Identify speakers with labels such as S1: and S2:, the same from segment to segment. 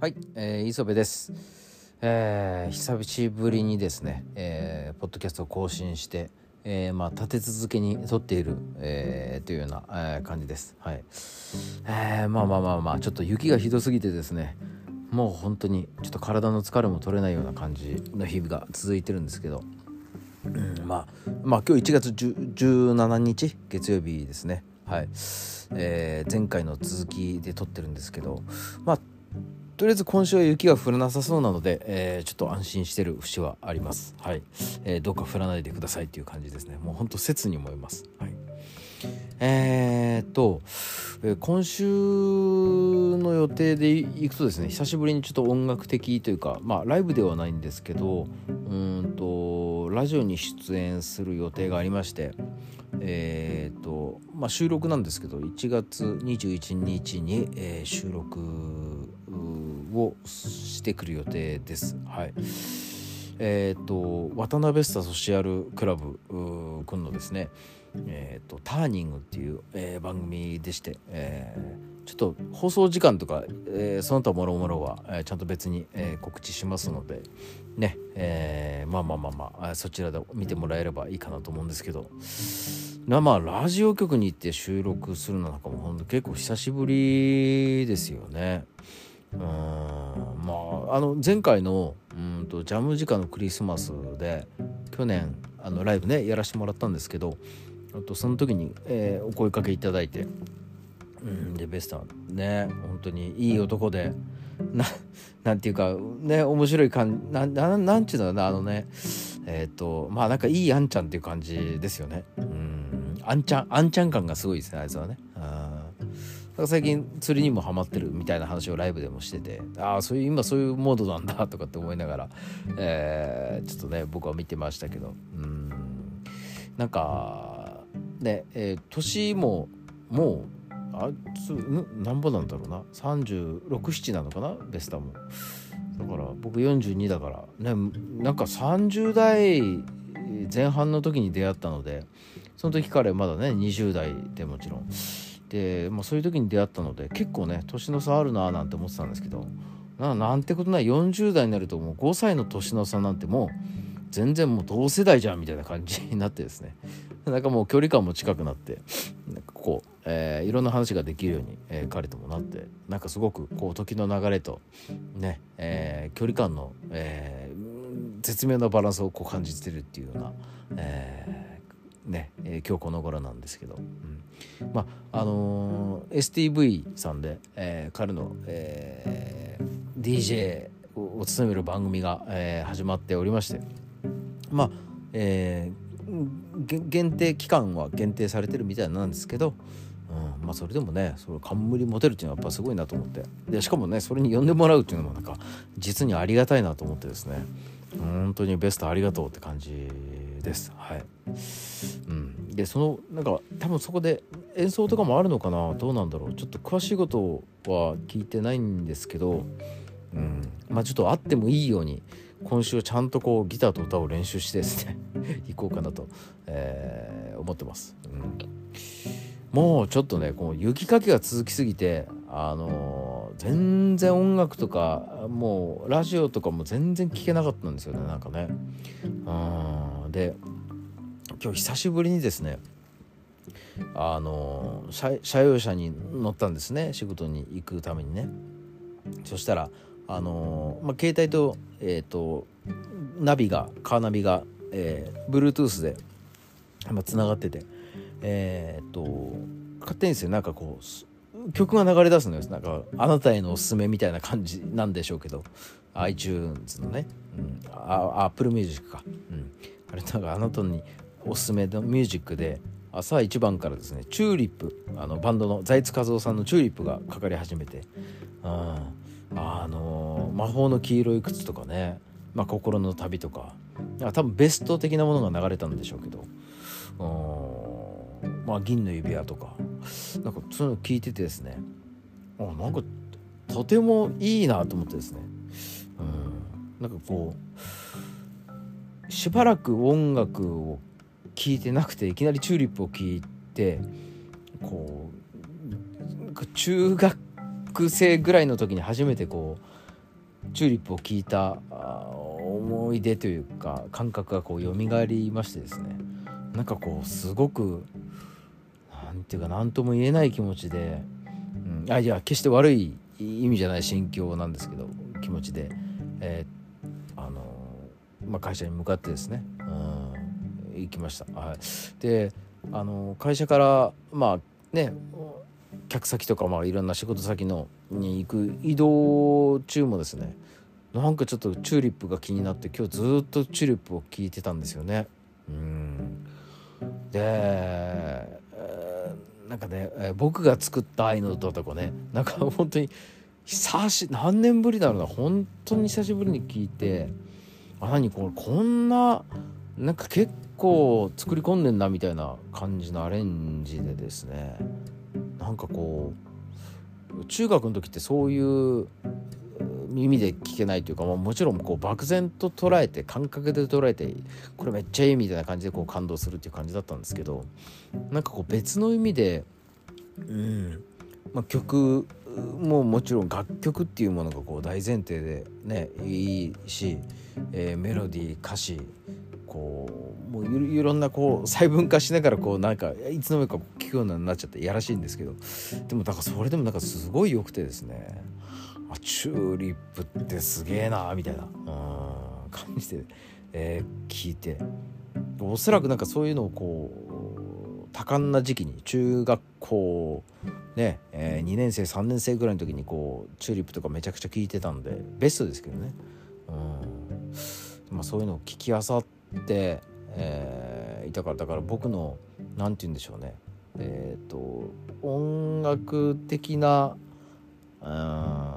S1: はい、えー、磯部です。えー、久しぶりにですね、えー、ポッドキャストを更新して、えー、まあ立て続けに撮っている、えー、というような、えー、感じです。はい。えー、まあまあまあまあちょっと雪がひどすぎてですね、もう本当にちょっと体の疲れも取れないような感じの日々が続いてるんですけど、うん、まあまあ今日1月17日月曜日ですね。はい。えー、前回の続きで撮ってるんですけど、まあとりあえず今週は雪が降らなさそうなので、えー、ちょっと安心してる節はあります。はい、えー、どうか降らないでくださいっていう感じですね。もうほんと切に思います。はい。えー、っと、えー、今週の予定でいくとですね、久しぶりにちょっと音楽的というか、まあライブではないんですけど、うんとラジオに出演する予定がありまして。えーとまあ、収録なんですけど1月21日に、えー、収録をしてくる予定です。はいえーと、渡辺スタソシアルクラブくんのですね「えーと、ターニング」っていう、えー、番組でして、えー、ちょっと放送時間とか、えー、その他もろもろは、えー、ちゃんと別に、えー、告知しますのでね、えー、まあまあまあまあそちらで見てもらえればいいかなと思うんですけどまあラジオ局に行って収録するのなんかもほんと結構久しぶりですよね。うんまああの前回のうんとジャム時間のクリスマスで去年あのライブねやらせてもらったんですけどあとその時に、えー、お声かけいただいてうんでベスターね本当にいい男でななんていうかね面白い感じなななんちゅうのなあのねえっ、ー、とまあなんかいいあんちゃんっていう感じですよね。うん。あんちゃんあんちゃん感がすごいですねあいつはね。あ最近釣りにもハマってるみたいな話をライブでもしててああそういう今そういうモードなんだとかって思いながら、えー、ちょっとね僕は見てましたけど。うん。なんかねえー、年ももうあつなんぼなんだろうな。367なのかな？ベスタも。だから僕42だから。ねなんか30代前半の時に出会ったのでその時彼まだね20代でもちろん。で、まあ、そういう時に出会ったので結構ね年の差あるなーなんて思ってたんですけど。ななんてことない。40代になるともう5歳の年の差なんてもう全然もう同世代じゃんみたいな感じになってですね。なんかもう距離感も近くなってなんかこう、えー、いろんな話ができるように、えー、彼ともなってなんかすごくこう時の流れとね、えー、距離感の、え、絶妙なバランスをこう感じてるっていうような、え、ね、え、今日この頃なんですけど、うん、まああの、STV さんで、え、彼の、え、DJ を務める番組が、え、始まっておりましてまあえー、限定期間は限定されてるみたいなんですけど、まあそれでもねそれ冠持てるっていうのはやっぱすごいなと思って。でしかもねそれに呼んでもらうっていうのもなんか実にありがたいなと思ってですね。本当にベストありがとうって感じです。はい、うん、でそのなんか多分そこで演奏とかもあるのかな？どうなんだろう？ちょっと詳しいことは聞いてないんですけど、うん、まあちょっとあってもいいように今週はちゃんとこうギターと歌を練習してですね 行こうかなと、えー、思ってます、うん、もうちょっとねこう雪かきが続きすぎてあのー、全然音楽とかもうラジオとかも全然聴けなかったんですよねなんかね。うんで今日久しぶりにですねあのー、車用車に乗ったんですね仕事に行くためにね。そしたらあのー、まあ、携帯と,、えーと、ナビがカーナビが、えー、Bluetooth で、まあ、つながってて。えっ、と勝手にですねなんかこう曲が流れ出すのよ。なんかあなたへのおすすめみたいな感じなんでしょうけど。iTunes のね、うん、あ Apple Music か、うん、あれなんかあなたにおすすめのミュージックで朝一番からですねチューリップあのバンドの財津和夫さんのチューリップがかかり始めて。うん。あの魔法の黄色い靴とかね、まあ、心の旅とか。多分ベスト的なものが流れたんでしょうけど。まあ銀の指輪とか。なんかそういうの聞いててですね。あなんかとてもいいなと思ってですね。うん。なんかこうしばらく音楽を聴いてなくていきなりチューリップを聴いてこう中学生ぐらいの時に初めてこうチューリップを聞いた思い出というか感覚がこう蘇りましてですね。なんかこうすごく何て言うか何とも言えない気持ちで、うん、あいや決して悪い意味じゃない心境なんですけど気持ちで、えー、あのまあ、会社に向かってですね、うん、行きました。はい、であの会社からまあね客先とかまあいろんな仕事先のに行く移動中もですねなんかちょっとチューリップが気になって今日ずっとチューリップを聞いてたんですよね。うんで、なんかね、え、僕が作った愛の歌とかねなんか本当に久し何年ぶりだろうな本当に久しぶりに聞いてあ何これこんななんか結構作り込んでんなみたいな感じのアレンジでですねなんかこう中学の時ってそういう耳で聞けないというか、まあ、もちろんこう漠然と捉えて感覚で捉えてこれめっちゃいいみたいな感じでこう感動するっていう感じだったんですけどなんかこう別の意味で、うんまあ、曲ももちろん楽曲っていうものがこう大前提でねいいし、えー、メロディー歌詞こうもういろんなこう細分化しながらこうなんかいつの間にか聞くようになっちゃってやらしいんですけどでもだからそれでもなんかすごい良くてですね。あチューリップってすげえなみたいな。うん感じで、えー、聞いて。おそらくなんかそういうのをこう多感な時期に中学校ね、えー、2年生3年生ぐらいの時にこうチューリップとかめちゃくちゃ聞いてたんでベストですけどね。うん、まあ、そういうのを聞きあさって、えー、いたからだから僕の何て言うんでしょうね。えっ、ー、と音楽的なうん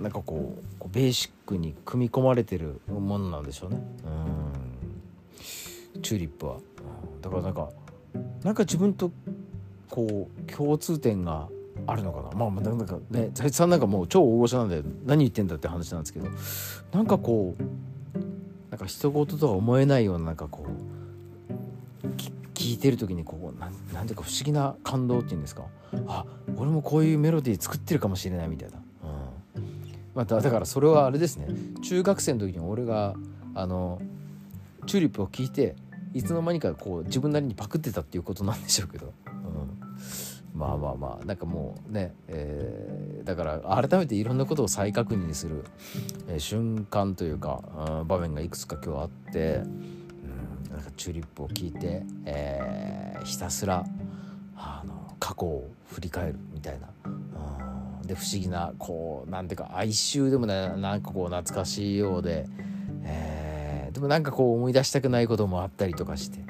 S1: なんかこうベーシックに組み込まれてるものなんでしょうね。うん。チューリップは、だからなんかなんか自分とこう共通点があるのかな。まあなんかね財津さんなんかもう超大御所なんで何言ってんだって話なんですけど。なんかこうなんか人事とは思えないようななんかこう聞いてる時にこうなんなんていうか不思議な感動っていうんですか。あ俺もこういうメロディー作ってるかもしれないみたいな。まただからそれはあれですね。中学生の時に俺があのチューリップを聞いていつの間にかこう自分なりにパクってたっていうことなんでしょうけど、うん、まあまあまあなんかもうね、えー、だから改めていろんなことを再確認する、えー、瞬間というか、うん、場面がいくつか今日あって、うん、なんかチューリップを聞いて、えー、ひたすらあの過去を振り返るみたいな。で不思議なこうなんていうか哀愁でもねなんかこう懐かしいようで、えー、でもなんかこう思い出したくないこともあったりとかして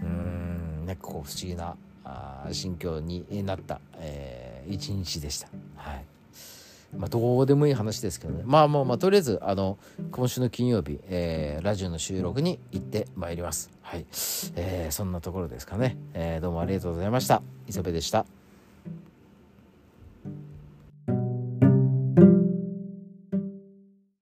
S1: うんなんかこう不思議なあ心境になった、えー、一日でした。はい。まあ、どうでもいい話ですけどね。まあまあまあとりあえずあの今週の金曜日、えー、ラジオの収録に行ってまいります。はい、えー、そんなところですかね、えー、どうもありがとうございました。磯部でした。